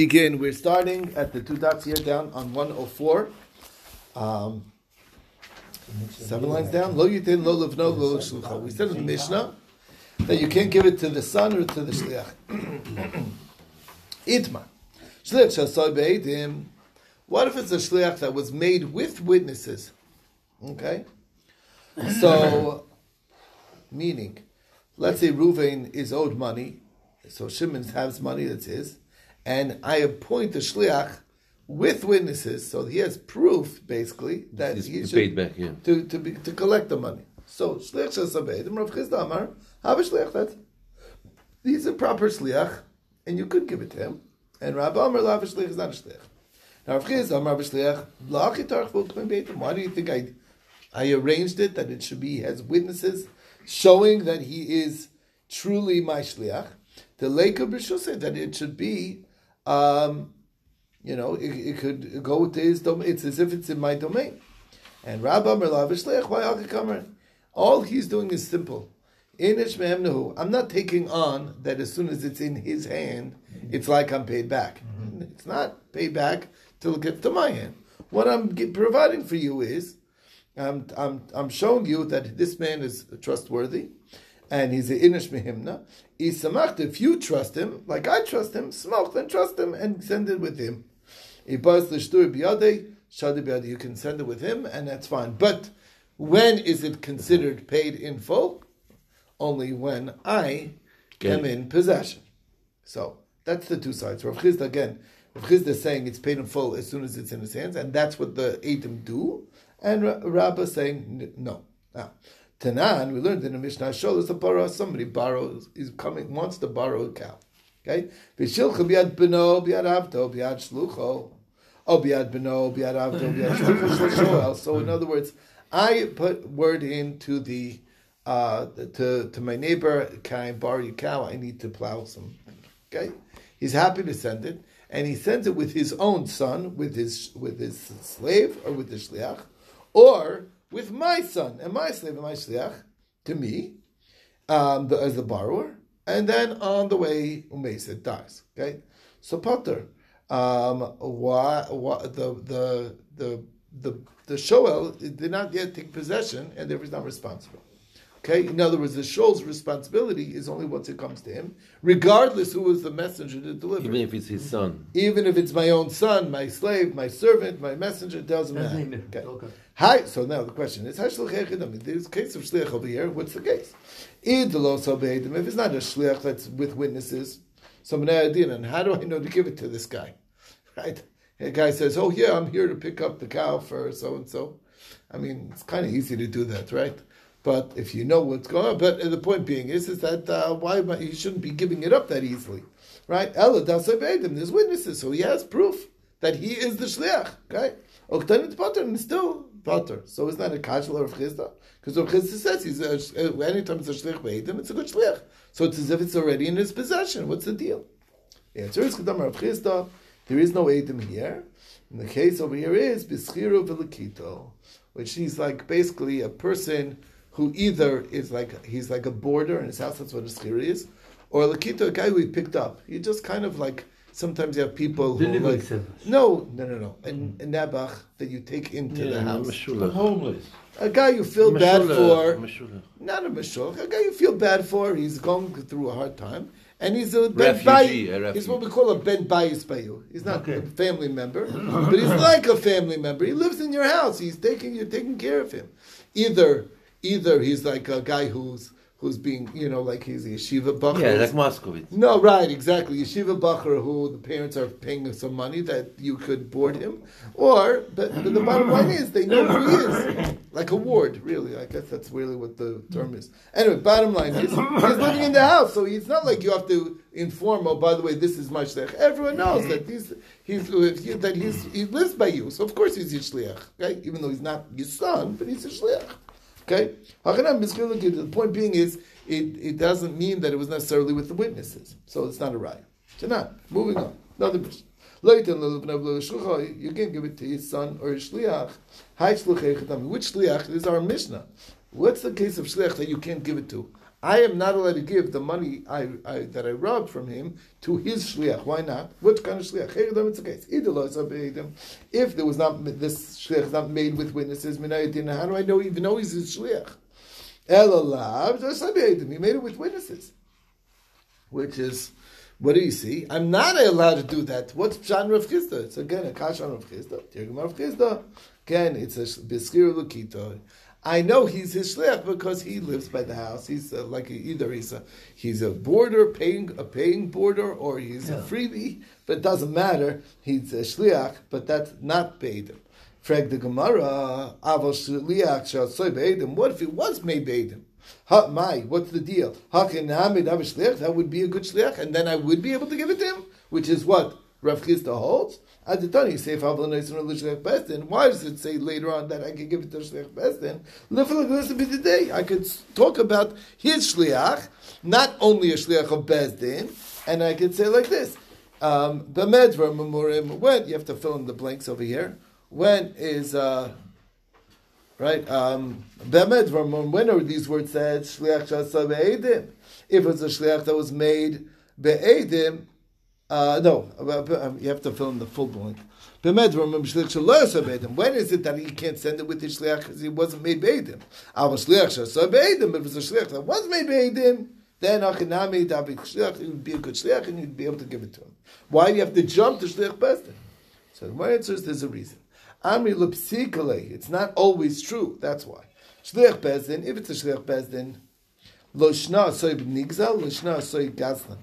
begin. We're starting at the two dots here down on 104. Um, seven lines down. Lo yitin lo levno lo shlucha. We said in the Mishnah that you can't give it to the son or to the shliach. Itma. Shliach shasoi be'edim. What if it's a shliach that was made with witnesses? Okay? So, meaning, let's say Ruvain is owed money, so Shimon has money that's his, and I appoint a shliach with witnesses, so he has proof basically that He's he should paid back, yeah. to to, be, to collect the money. So shliach shasabed, Rav Chisda Amar, have a shliach that he's a proper shliach, and you could give it to him. And Rav Amar lav shliach is not a shliach. Now Rav Chisda Amar la'achitarch. Why do you think I I arranged it that it should be as witnesses showing that he is truly my shliach? The lake of B'shus said that it should be. Um, you know, it, it could go to his domain. It's as if it's in my domain. And Merlav why? All he's doing is simple. I'm not taking on that as soon as it's in his hand, it's like I'm paid back. It's not paid back till it gets to my hand. What I'm providing for you is, I'm, I'm, I'm showing you that this man is trustworthy, and he's a inish mehimna. Isamacht, if you trust him, like I trust him, smoke, then trust him and send it with him. Ibas l'shtur biyadei, shadi biyadei, you can send it with him, and that's fine. But when is it considered paid in full? Only when I Get am it. in possession. So that's the two sides. Rav Chizda again, Rav Chizda is saying it's paid in full as soon as it's in his hands, and that's what the Eidim do. And Ra- Rabbah saying no. Now, Tanan, we learned in the Mishnah Shol is a borrow. Somebody borrows, is coming, wants to borrow a cow. Okay? V'shilcha biad beno, biad avto, biad shlucho. Oh, biad beno, biad avto, biad shlucho. So in other words, I put word into the uh, to to my neighbor, can I borrow your cow? I need to plow some. Okay, he's happy to send it, and he sends it with his own son, with his with his slave, or with the shliach, or with my son and my slave and my shliach to me, um, the, as the borrower, and then on the way Umeset dies. Okay, so Potter, um, why, why the the the the the shoel did not yet take possession, and therefore is not responsible. Okay, in other words, the shoal's responsibility is only once it comes to him, regardless who was the messenger to deliver. Even if it's his son. Mm-hmm. Even if it's my own son, my slave, my servant, my messenger, it doesn't matter. Okay. Hi. So now the question is, "Hash shliach echid?" There's a case of shliach over here. What's the case? Id lo sobeidim. If it's not a shliach that's with witnesses, so adin, and how do I know to give it to this guy? Right? The guy says, "Oh yeah, I'm here to pick up the cow for so and so." I mean, it's kind of easy to do that, right? But if you know what's going on, but the point being is, is that uh, why he shouldn't be giving it up that easily, right? Ella dasabedim. There's witnesses, so he has proof that he is the shliach. Okay, oktanit pater and still pater. So it's not a kashal of chizda because Rav Chizda says he's a, anytime it's a shliach be'edim, it's a good shliach. So it's as if it's already in his possession. What's the deal? The answer is Kedam Rav Chisda. There is no Edim here. And the case over here is Bischiru Velikito, which he's like basically a person who either is like he's like a boarder in his house. That's what a schir is, or a Lakito, a guy who he picked up. You just kind of like sometimes you have people who Delivery like service. no no no no an, a nabach that you take into the house. Meshulach. homeless. A guy you feel bad for. Meshulach. Not a mashulch, a guy you feel bad for. He's going through a hard time, and he's a ben Refugee, bayis. He's what we call a ben bayis bayu. He's not Okay. a family member, but he's like a family member. He lives in your house. He's taking you're taking care of him. Either either he's like a guy who's who's being you know like he's a yeshiva bacher. Yeah, like Moscovitz. No, right, exactly. Yeshiva Bacher, who the parents are paying some money that you could board him, or but, but the bottom line is they know who he is, like a ward. Really, I guess that's really what the term is. Anyway, bottom line is he's living in the house, so it's not like you have to inform. Oh, by the way, this is my shliach. Everyone knows that he's he's that he's he lives by you, so of course he's your shliach. Okay, even though he's not your son, but he's a shliach. Okay? The point being is, it, it doesn't mean that it was necessarily with the witnesses. So it's not a riot. So now, Moving on. Another l'shlucha. You can give it to his son or his shliach. Shluchei chetami. Which shliach? Is our Mishnah. What's the case of shliach that you can't give it to? I am not allowed to give the money I, I, that I robbed from him to his shliach. Why not? What kind of shliach? If there was not this shliach not made with witnesses, how do I know even know he's his shliach? He made it with witnesses, which is. What do you see? I'm not allowed to do that. What's Pshan Rav Chisda? It's again a Kash on Rav Chisda. Again, it's a Biskir Lukito. I know he's his shliach because he lives by the house. He's uh, like a, either he's a he's a boarder paying a paying boarder or he's yeah. a freebie, but it doesn't matter. He's a shliach, but that's not paid. Frag the Gemara, avos shliach shall soy beidim. What if it was made beidim? Ha, my, what's the deal? That would be a good shliach, and then I would be able to give it to him, which is what Rav Chisda holds. Aditani say Besdin. Why does it say later on that I can give it to Shliach Besdin? To today. I could talk about his Shliach, not only a Shliach of Besdin, and I could say like this. Um, when, you have to fill in the blanks over here, when is, uh, right, um, when are these words said? Shliach. If it's a Shliach that was made Be'edim, uh, no, um, you have to fill in the full blank. When is it that he can't send it with the shliach because he wasn't made beidim? Our shliach shasa beidim. If it's a shliach that was made beidim, then achinami david shliach, he would be a good shliach and you'd be able to give it to him. Why do you have to jump to shliach bestin? So my answer is there's a reason. Amri lepsikale. It's not always true. That's why. Shliach bezdin. If it's a shliach bezdin, lo shna soy b'nigzal, lo shna soy gazlan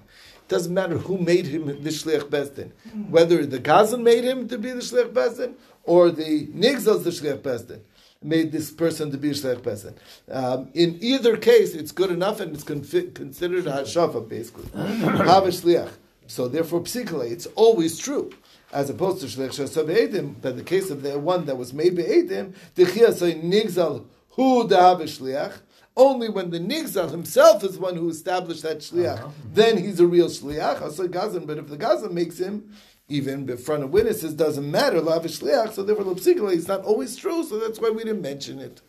doesn't matter who made him the shliach bezdin, whether the Gazan made him to be the shliach bezdin or the Nigzal's the shliach bezdin made this person to be a bezdin. Um, in either case, it's good enough and it's considered a hashafa basically. Have a. So therefore, psikale, it's always true. As opposed to shliach shasab edim, but the case of the one that was made by edim, the chia say nigzal hu da shliach only when the Nigzal himself is one who established that Shliach, uh-huh. then he's a real Shliach. Also Gazan, but if the Gazan makes him, even in front of witnesses, doesn't matter, Lavish Shliach, so therefore Lipsikala is not always true, so that's why we didn't mention it.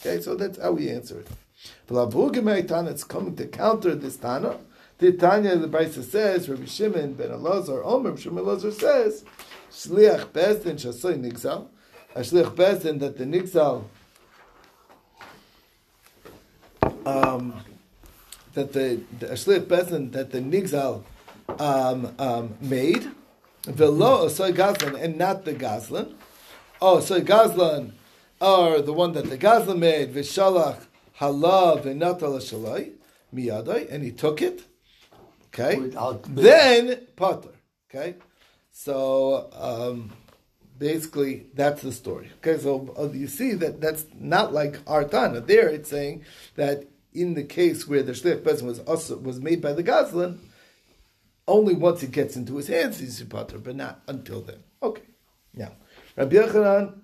Okay, so that's how we answer it. But it's coming to counter this Tana. The Tanya, the Brisa says, Rabbi Shimon ben Elazar, Omer, Shimon Elazar says, Shliach Bezdin Shasoy Nigzal, a Shliach Bezdin that the Nigzal um, that the, Ashlich Bezin that the Nigzal um, um, made, Velo Soy Gazlan, and not the Gazlan. Oh, Soy Gazlan, or the one that the Gazlan made, Vishalach Halav Venatal Shalai, Miyadai, and he took it. Okay? Then Potter. Okay? So, um, basically that's the story. Okay, so uh, you see that that's not like Artana. There it's saying that in the case where the shliach person was also was made by the Goslin, only once it gets into his hands he's pater, but not until then. Okay. Now, Rabbi Yochanan,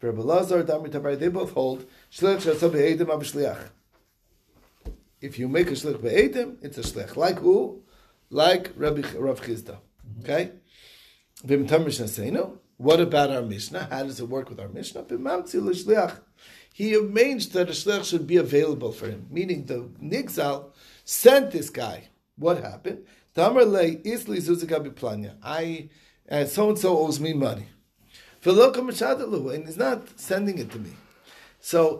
Rabbi Lazar, Tabar, they both hold shliach shasab be'edim shliach. If you make a shliach be'edim, it's a shliach. Like who? Like Rabbi Rav Chisda. Okay. Vim Tamar What about our Mishnah? How does it work with our Mishnah? he arranged that a shliach should be available for him, meaning the Nigzal sent this guy. What happened? I, uh, so and so owes me money. And he's not sending it to me. So,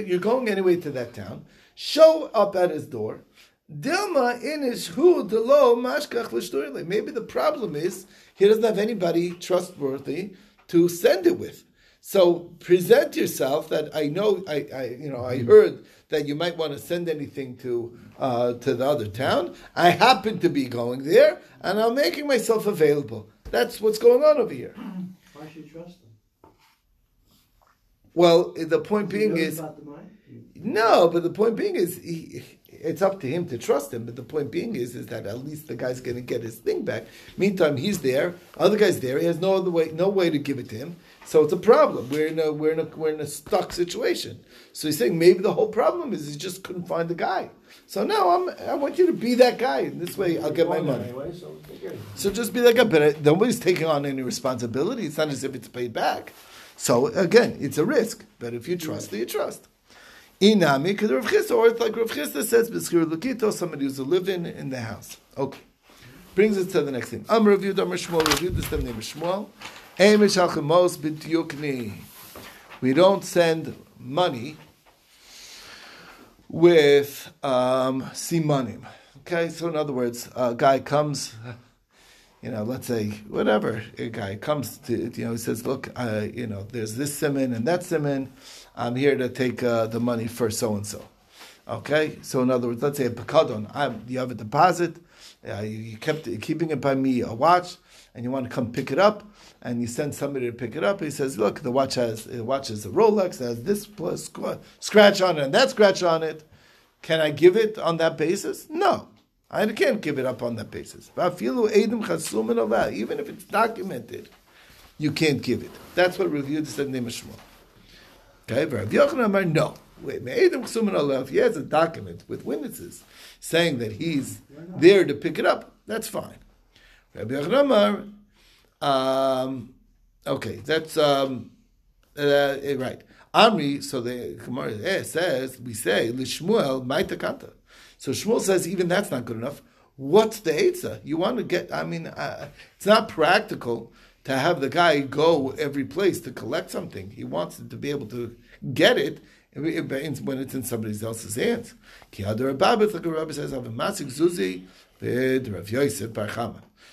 you're going anyway to that town, show up at his door. Dilma in his hu delo mashkach Maybe the problem is he doesn't have anybody trustworthy to send it with. So present yourself that I know I, I you know I heard that you might want to send anything to uh, to the other town. I happen to be going there, and I'm making myself available. That's what's going on over here. Why should you trust them? Well, the point being is no, but the point being is he, it's up to him to trust him. But the point being is, is that at least the guy's going to get his thing back. Meantime, he's there. Other guy's there. He has no other way, no way to give it to him. So it's a problem. We're in a we're in a we're in a stuck situation. So he's saying maybe the whole problem is he just couldn't find the guy. So now I'm I want you to be that guy. And this way I'll get my money. Anyway, so, so, just be that guy. But uh, nobody's taking on any responsibility. It's not as if it's paid back. So again, it's a risk. But if you trust, then you trust. Inami, because Rav Chisda, or it's like Rav Chisda says, B'schir Lukito, somebody who's a live-in in the house. Okay. Brings us to the next thing. Am Rav Yudam Shmuel, Rav Yudam is the name of Shmuel. Eimish Alchemos B'Tiyukni. We don't send money with um, simanim. Okay, so in other words, a guy comes, you know, let's say whatever a guy comes to, you know, he says, look, uh, you know, there's this simon and that simon. I'm here to take uh, the money for so and so. Okay, so in other words, let's say a pekadon. I'm, you have a deposit. Uh, you, kept it, keeping it by me a watch, and you want to come pick it up, and you send somebody to pick it up. He says, "Look, the watch has the watch is a Rolex, has this plus scratch on it and that scratch on it. Can I give it on that basis? No, I can't give it up on that basis. Even if it's documented, you can't give it. That's what reviewed said of Shmuel. Okay, Rav Yochanan Amar, no. Wait, if he has a document with witnesses saying that he's there to pick it up, that's fine. Rabbi Yochanan um, okay, that's um, uh, right. Amri, so the Gemara eh, says, we say, Lishmuel, Maitakanta. So Shmuel says, even that's not good enough. What's the Eitzah? You want to get, I mean, uh, it's not practical to have the guy go every place to collect something. He wants to be able to get it when it's in somebody else's hands. Ki Adar like rabbi says, Have a Masik Zuzi, Rav Yosef Bar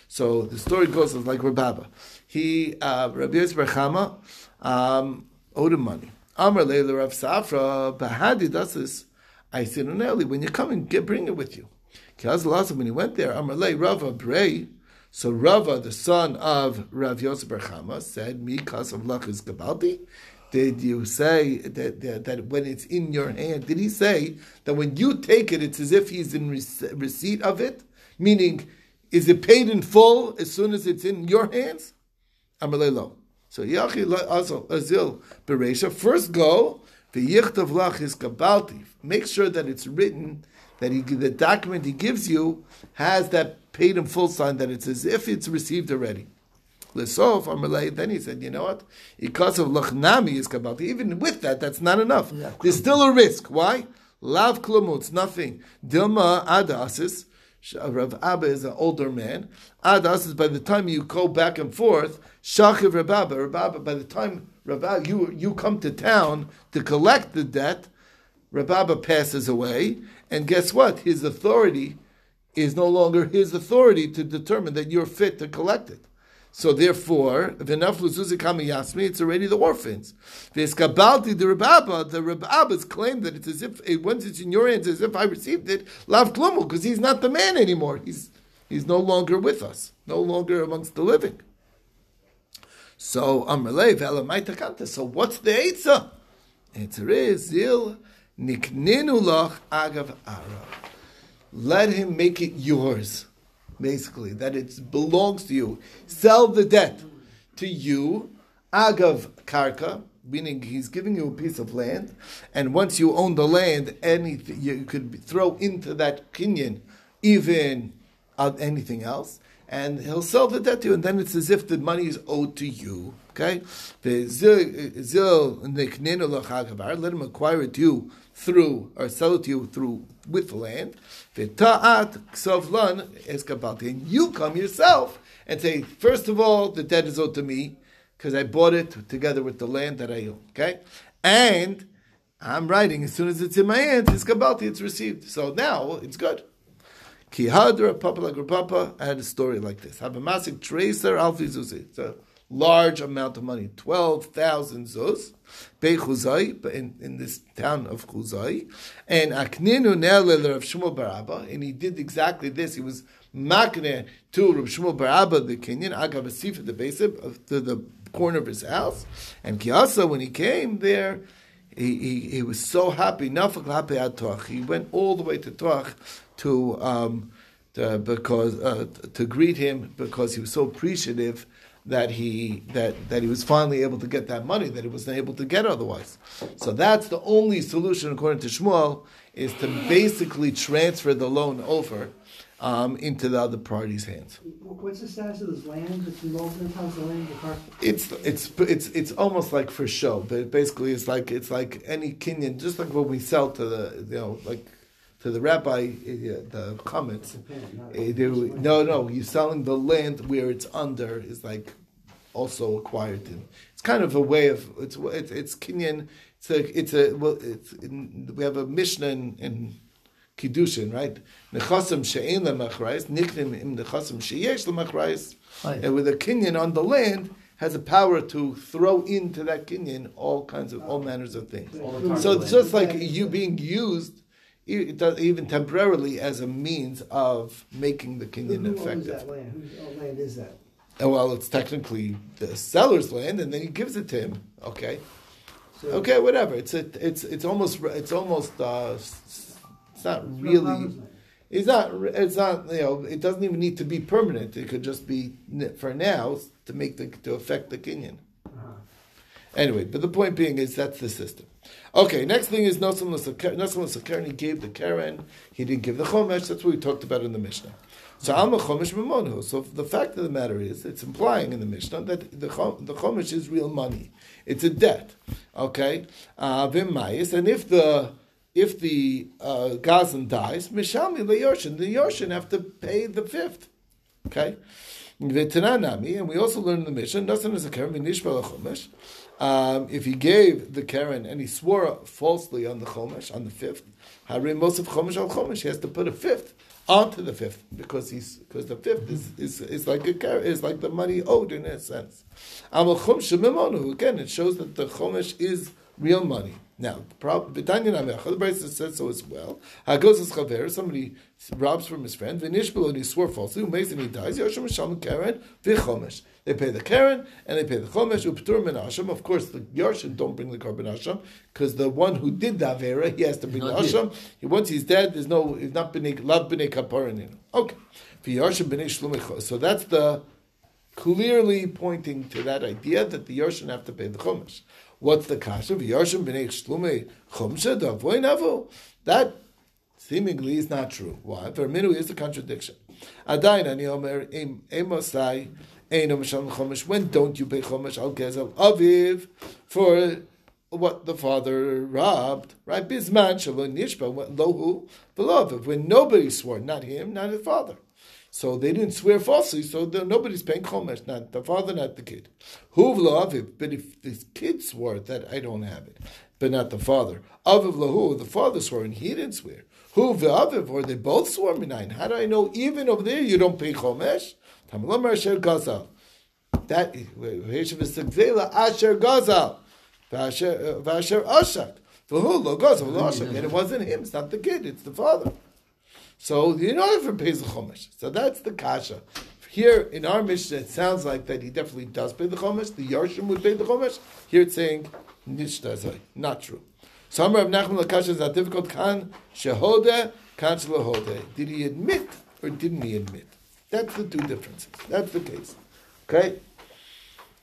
So the story goes like Rababa. He, uh, Rabbi Yosef Bar um, owed him money. Amr Leila Rav Safra, Bahadi this. I said, when you come and get, bring it with you. Because when he went there, Amr Leila Rava Brei, so Rava, the son of Rav Yosef Bar said, "Mi kas of lachis gabalti." Did you say that, that, that, when it's in your hand? Did he say that when you take it, it's as if he's in receipt of it? Meaning, is it paid in full as soon as it's in your hands? Amalelo. So Yachi Azil Beresha. First go the Yichtav Lach is Kabalti. Make sure that it's written that he, the document he gives you has that paid in full sign that it's as if it's received already. Lesof Amalei. Then he said, you know what? Because of Lachnami is Kabalti. Even with that, that's not enough. Yeah, There's still a risk. Why? Lav klumutz, nothing. Dilma adasis. Rav Abba is an older man. Adas is by the time you go back and forth, Shachiv Rav Abba, Rav Abba, by the time Rav Abba, you, you come to town to collect the debt, Rav Abba passes away, and guess what? His authority is no longer his authority to determine that you're fit to collect it. So therefore, yasmi, it's already the orphans. V'eskabalti the Rababa, the Rababas claim that it's as if once it's in your hands, as if I received it, lav klumu, because he's not the man anymore. He's he's no longer with us, no longer amongst the living. So Amrle v'elamaita So what's the eitzah? Answer is zil nikninu lach agav ara. Let him make it yours basically, that it belongs to you. Sell the debt to you, agav karka, meaning he's giving you a piece of land, and once you own the land, anything you could throw into that kinyan, even uh, anything else, and he'll sell the debt to you, and then it's as if the money is owed to you. Okay, let him acquire it to you through or sell it to you through with the land. And you come yourself and say, first of all, the debt is owed to me because I bought it together with the land that I own. Okay? And I'm writing as soon as it's in my hands, it's kabalti, it's received. So now it's good. Ki hadra papa had a story like this. Have a massive tracer alfi zuzi. It's a large amount of money, twelve thousand zuz. Bechuzai, in, in this town of Chuzai, and Akninu Ne'el Rav Shmuel bar Abba, and he did exactly this. He was makne to Rav Shmuel bar Abba, the Kenyan, Agav Asif, the base of to the corner of his house, and Kiasa, when he came there, he, he, he was so happy. He went all the way to Toach to um, to, because uh, to greet him because he was so appreciative that he that that he was finally able to get that money that he wasn't able to get otherwise. So that's the only solution according to Shmuel is to basically transfer the loan over um, into the other party's hands. What's the status of this land that's involved in the land? It's it's it's it's almost like for show, but basically it's like it's like any kinyan, just like when we sell to the you know like to the rabbi uh, the comments. It's a pen, not- Uh, no, no, you're selling the land where it's under is like also acquired in. It's kind of a way of it's it's, it's kinyan. It's a it's a well it's in, we have a mishnah in, in kiddushin right. Nechasim she'en lemachrais niknim im nechasim sheyesh lemachrais. Right. And with a kinyan on the land has a power to throw into that kinyan all kinds of all manners of things. So it's just like you being used, e- it does- even temporarily, as a means of making the Who kinyan who owns effective. that land? Whose own land is that? Uh, Well, it's technically the seller's land, and then he gives it to him. Okay, So- okay, whatever. It's a, it's it's almost it's almost uh, s- it's not It's really. It's not. It's not. You know. It doesn't even need to be permanent. It could just be for now to make the to affect the kinyan. Uh-huh. Anyway, but the point being is that's the system. Okay, next thing is Lasakar. He gave the Karen. He didn't give the Chomesh. That's what we talked about in the Mishnah. So I'm Alma Chomesh Memonu. So the fact of the matter is, it's implying in the Mishnah that the the Chomesh is real money. It's a debt. Okay, uh, and if the if the uh, Gazan dies, Mishalmi leYorshin, the Yorshin have to pay the fifth. Okay? V'tananami, and we also learn in the Mishnah, Nasan is a Karen, v'nishba chomesh. Um, if he gave the Karen and he swore falsely on the Chomesh, on the fifth, Harim Mosef Chomesh al Chomesh, he has to put a fifth onto the fifth because he's because the fifth is, is, is like a Karen, is like the money owed in a sense. Again, it shows that the Chomesh is real money. Now, the problem, B'tanya Nameach, the Brisa says so as well. Hagos is chaver, somebody robs from his friend, v'nishbel, and he swore falsely, who makes and he dies, Yoshim Shalom Karen, v'chomesh. They pay the Karen, and they pay the Chomesh, u'ptur min Hashem. Of course, the Yorshin don't bring the Korban Hashem, because the one who did the Avera, he has to bring the Hashem. He, once he's dead, there's no, he's not b'nei, lav b'nei kaparin. Okay. V'yoshim b'nei shlumei So that's the, clearly pointing to that idea that the Yorshin have to pay the Chumash. What's the kasha? Yorshin b'nei shlume chumsha davoy navu. That seemingly is not true. Why? For minu is a contradiction. Adayin ani omer em emosai eino mishal chumash. When don't you pay chumash al gezel aviv for what the father robbed? Right? Bisman shalom nishba lohu v'loviv. When nobody swore, not him, not his father. So they didn't swear falsely, so the, nobody's paying chomesh, not the father, not the kid. Huv aviv, but if the kid swore that I don't have it, but not the father. Aviv lahu, the father swore and he didn't swear. Huv aviv, or they both swore minayin. How do I know even over there you don't pay chomesh? Tamalamar asher gazal. That Heshav is segzela asher gazal. Vasher uh, vasher ashak. V'hu lo gazal lo ashak. And it wasn't him, it's not the kid, it's the father. So you know if it pays the chumash. So that's the kasha. Here in our Mishnah, it sounds like that he definitely does pay the chumash. The Yarshim would pay the chumash. Here it's saying nishtazai, not true. Some of Nachman Lakasha is not difficult. Kan shehode, kan shlehode. Did he admit or didn't he admit? That's the two differences. That's the case. Okay.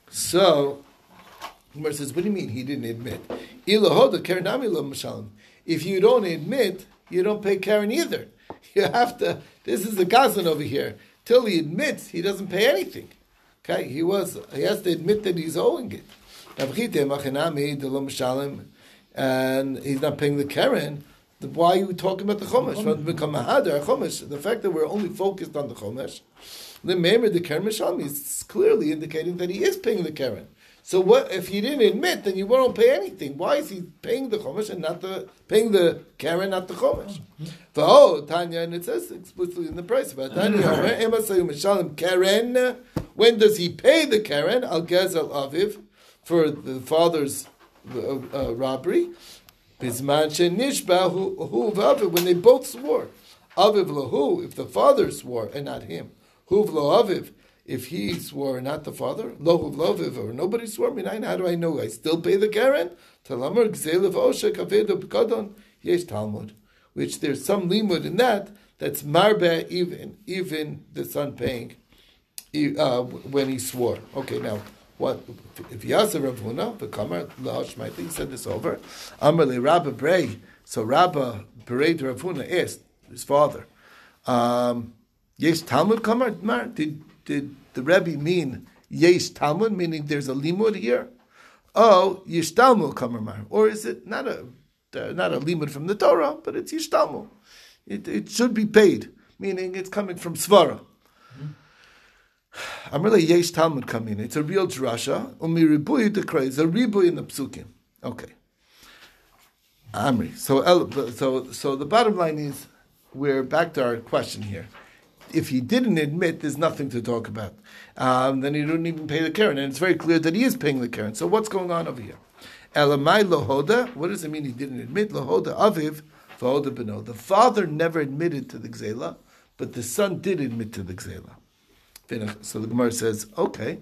So Gemara says, what do you mean he didn't admit? Lo. If you don't admit, you don't pay Karen either. You have to. This is the Gazan over here. Till he admits, he doesn't pay anything. Okay, he was. He has to admit that he's owing it. And he's not paying the Karen. Why are you talking about the Chumash? Become a Hadar, Chumash, the fact that we're only focused on the Chumash, the Meimer, the Karen Mishalmi, is clearly indicating that he is paying the Karen. So what if he didn't admit, then you won't pay anything. Why is he paying the Chumash and not the paying the Karen, not the Chumash? Oh, Tanya, and it says explicitly in the price about Tanya, Karen. When does he pay the Karen? Al Gezel Aviv for the father's uh, uh, robbery. Bisman Nishba who who Aviv when they both swore. Aviv lahu if the father swore and not him. Huv lo Aviv if he swore not the father. Lohuv loviv or nobody swore. Minayin how do I know? I still pay the Karen. Talamar gzelev osha kavedu b'kodon yesh Talmud, which there's some limud in that. That's marbe even even the son paying uh, when he swore. Okay, now what if Yasa Rav Huna the Kamar Lahashmaita? He said this over. Amar le Rabba Brei. So Rabba Brei to Rav Huna asked his father. Um, Yesh Talmud Kamar Mar. Did did the Rebbe mean Yesh Talmud, meaning there's a limud here? Oh, Yesh Talmud Kamar or is it not a not a limud from the Torah, but it's Yesh Talmud? It it should be paid, meaning it's coming from Svara. I'm really Yesh Talmud coming. It's a real drasha. Umi ribuy dekra. It's a ribuy in the psukim. Okay. Amri. So, so, so the bottom line is, we're back to our question here. If he didn't admit, there's nothing to talk about. Um, then he didn't even pay the Karen, and it's very clear that he is paying the Karen. So what's going on over here? Elamai lohoda. What does it mean? He didn't admit lohoda aviv v'hoda beno. The father never admitted to the gzela, but the son did admit to the gzela. So the Gemara says, okay,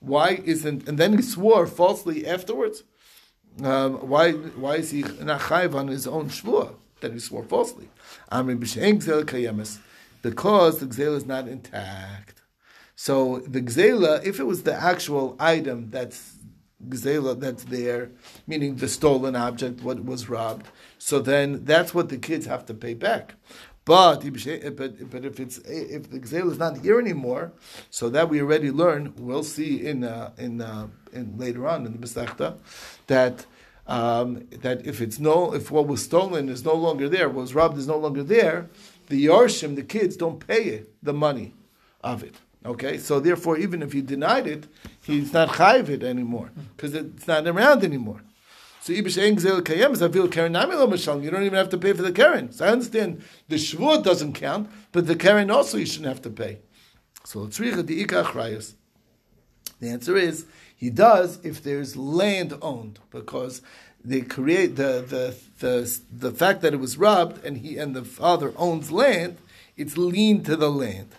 why isn't, and then he swore falsely afterwards? Um, why, why is he not chayiv on his own shvur that he swore falsely? Because the gzela is not intact. So the gzela, if it was the actual item that's gzela that's there, meaning the stolen object, what was robbed, so then that's what the kids have to pay back. But, but, but if it's if the gzela is not here anymore, so that we already learn, we'll see in uh, in, uh, in later on in the Masechta that um, that if it's no if what was stolen is no longer there, what was robbed is no longer there, the yarshim, the kids, don't pay it, the money of it. Okay, so therefore, even if he denied it, he's not chayiv it anymore because it's not around anymore. So Ibish Kayem is Avil Karen Namilo Mashal. You don't even have to pay for the Karen. So I understand the Shavuot doesn't count, but the Karen also you shouldn't have to pay. So The answer is he does if there's land owned, because they create the, the the the fact that it was robbed and he and the father owns land, it's lean to the land.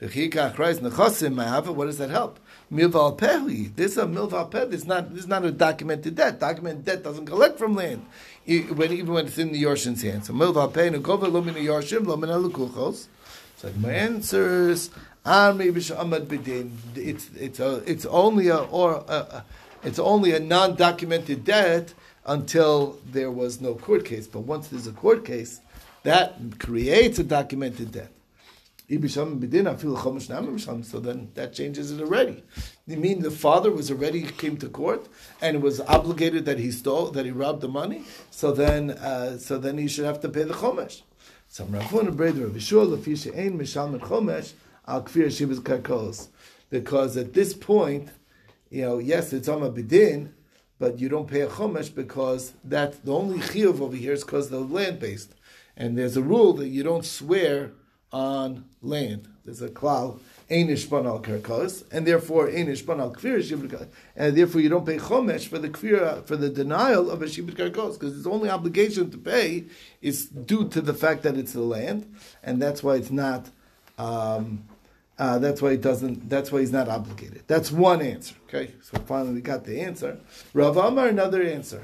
What does that help? Milval Pehi. This is a Milval Peh. This is not this is not a documented debt. Documented debt doesn't collect from land, when, even when it's in the Yorshin's hand. So Milval Pehi Nukova Lomin Yorshim Lomin Alukuchos. It's like my answers. It's it's a, it's only a or a, it's only a non-documented debt until there was no court case. But once there's a court case, that creates a documented debt. So then that changes it already. You mean the father was already came to court and was obligated that he stole, that he robbed the money. So then, uh, so then he should have to pay the chomesh. Al Kfir Shibas Karkos. Because at this point, you know, yes, it's on a bidin, but you don't pay a chomesh because that the only chiyuv over here is because they're land based, and there's a rule that you don't swear on land. There's a klal, einish ban al karkos, and therefore einish ban al kfir and therefore you don't pay chomesh for the kfir for the denial of a shibud karkos because its only obligation to pay is due to the fact that it's the land, and that's why it's not. Um, uh, that's why he doesn't. That's why he's not obligated. That's one answer. Okay, so finally we got the answer. Rav Amar another answer.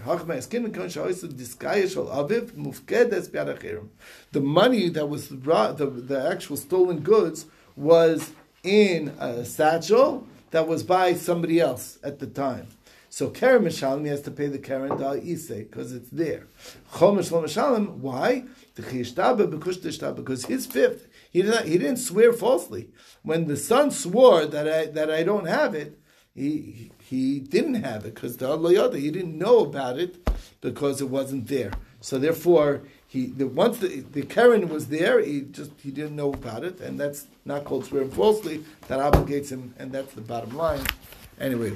The money that was the the actual stolen goods was in a satchel that was by somebody else at the time. So Karen Mishalim, he has to pay the Karen Dal Isay because it's there. Chomesh Mishalim, why? Because his fifth, he, did not, he didn't swear falsely. When the son swore that I, that I don't have it, he, he didn't have it because the Yoda, he didn't know about it because it wasn't there. So therefore, he the, once the, the Karen was there, he just he didn't know about it, and that's not called swearing falsely. That obligates him, and that's the bottom line. Anyway.